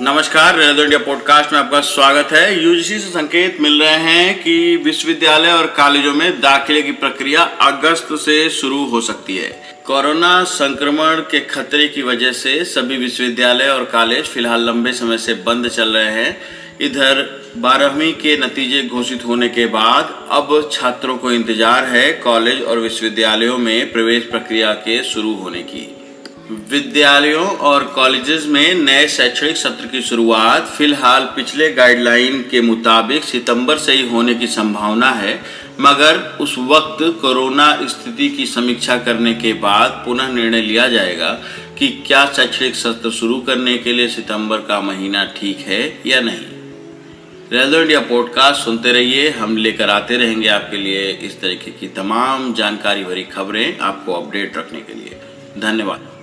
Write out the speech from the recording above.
नमस्कार radio India podcast में आपका स्वागत है। यूजीसी से संकेत मिल रहे हैं कि विश्वविद्यालय और कॉलेजों में दाखिले की प्रक्रिया अगस्त से शुरू हो सकती है। कोरोना संक्रमण के खतरे की वजह से सभी विश्वविद्यालय और कॉलेज फ़िलहाल लंबे समय से बंद चल रहे हैं। इधर बारहवीं के नतीजे घोषित होने के बाद अब छात्रों को इंतज़ार है कॉलेज और विश्वविद्यालयों में प्रवेश प्रक्रिया के शुरू होने की। विद्यालयों और कॉलेजेस में नए शैक्षणिक सत्र की शुरुआत फ़िलहाल पिछले गाइडलाइन के मुताबिक सितंबर से ही होने की संभावना है, मगर उस वक्त कोरोना स्थिति की समीक्षा करने के बाद पुनः निर्णय लिया जाएगा कि क्या शैक्षणिक सत्र शुरू करने के लिए सितंबर का महीना ठीक है या नहीं। रेलवे इंडिया पॉडकास्ट सुनते रहिए, हम लेकर आते रहेंगे आपके लिए इस तरीके की तमाम जानकारी भरी खबरें आपको अपडेट रखने के लिए। धन्यवाद।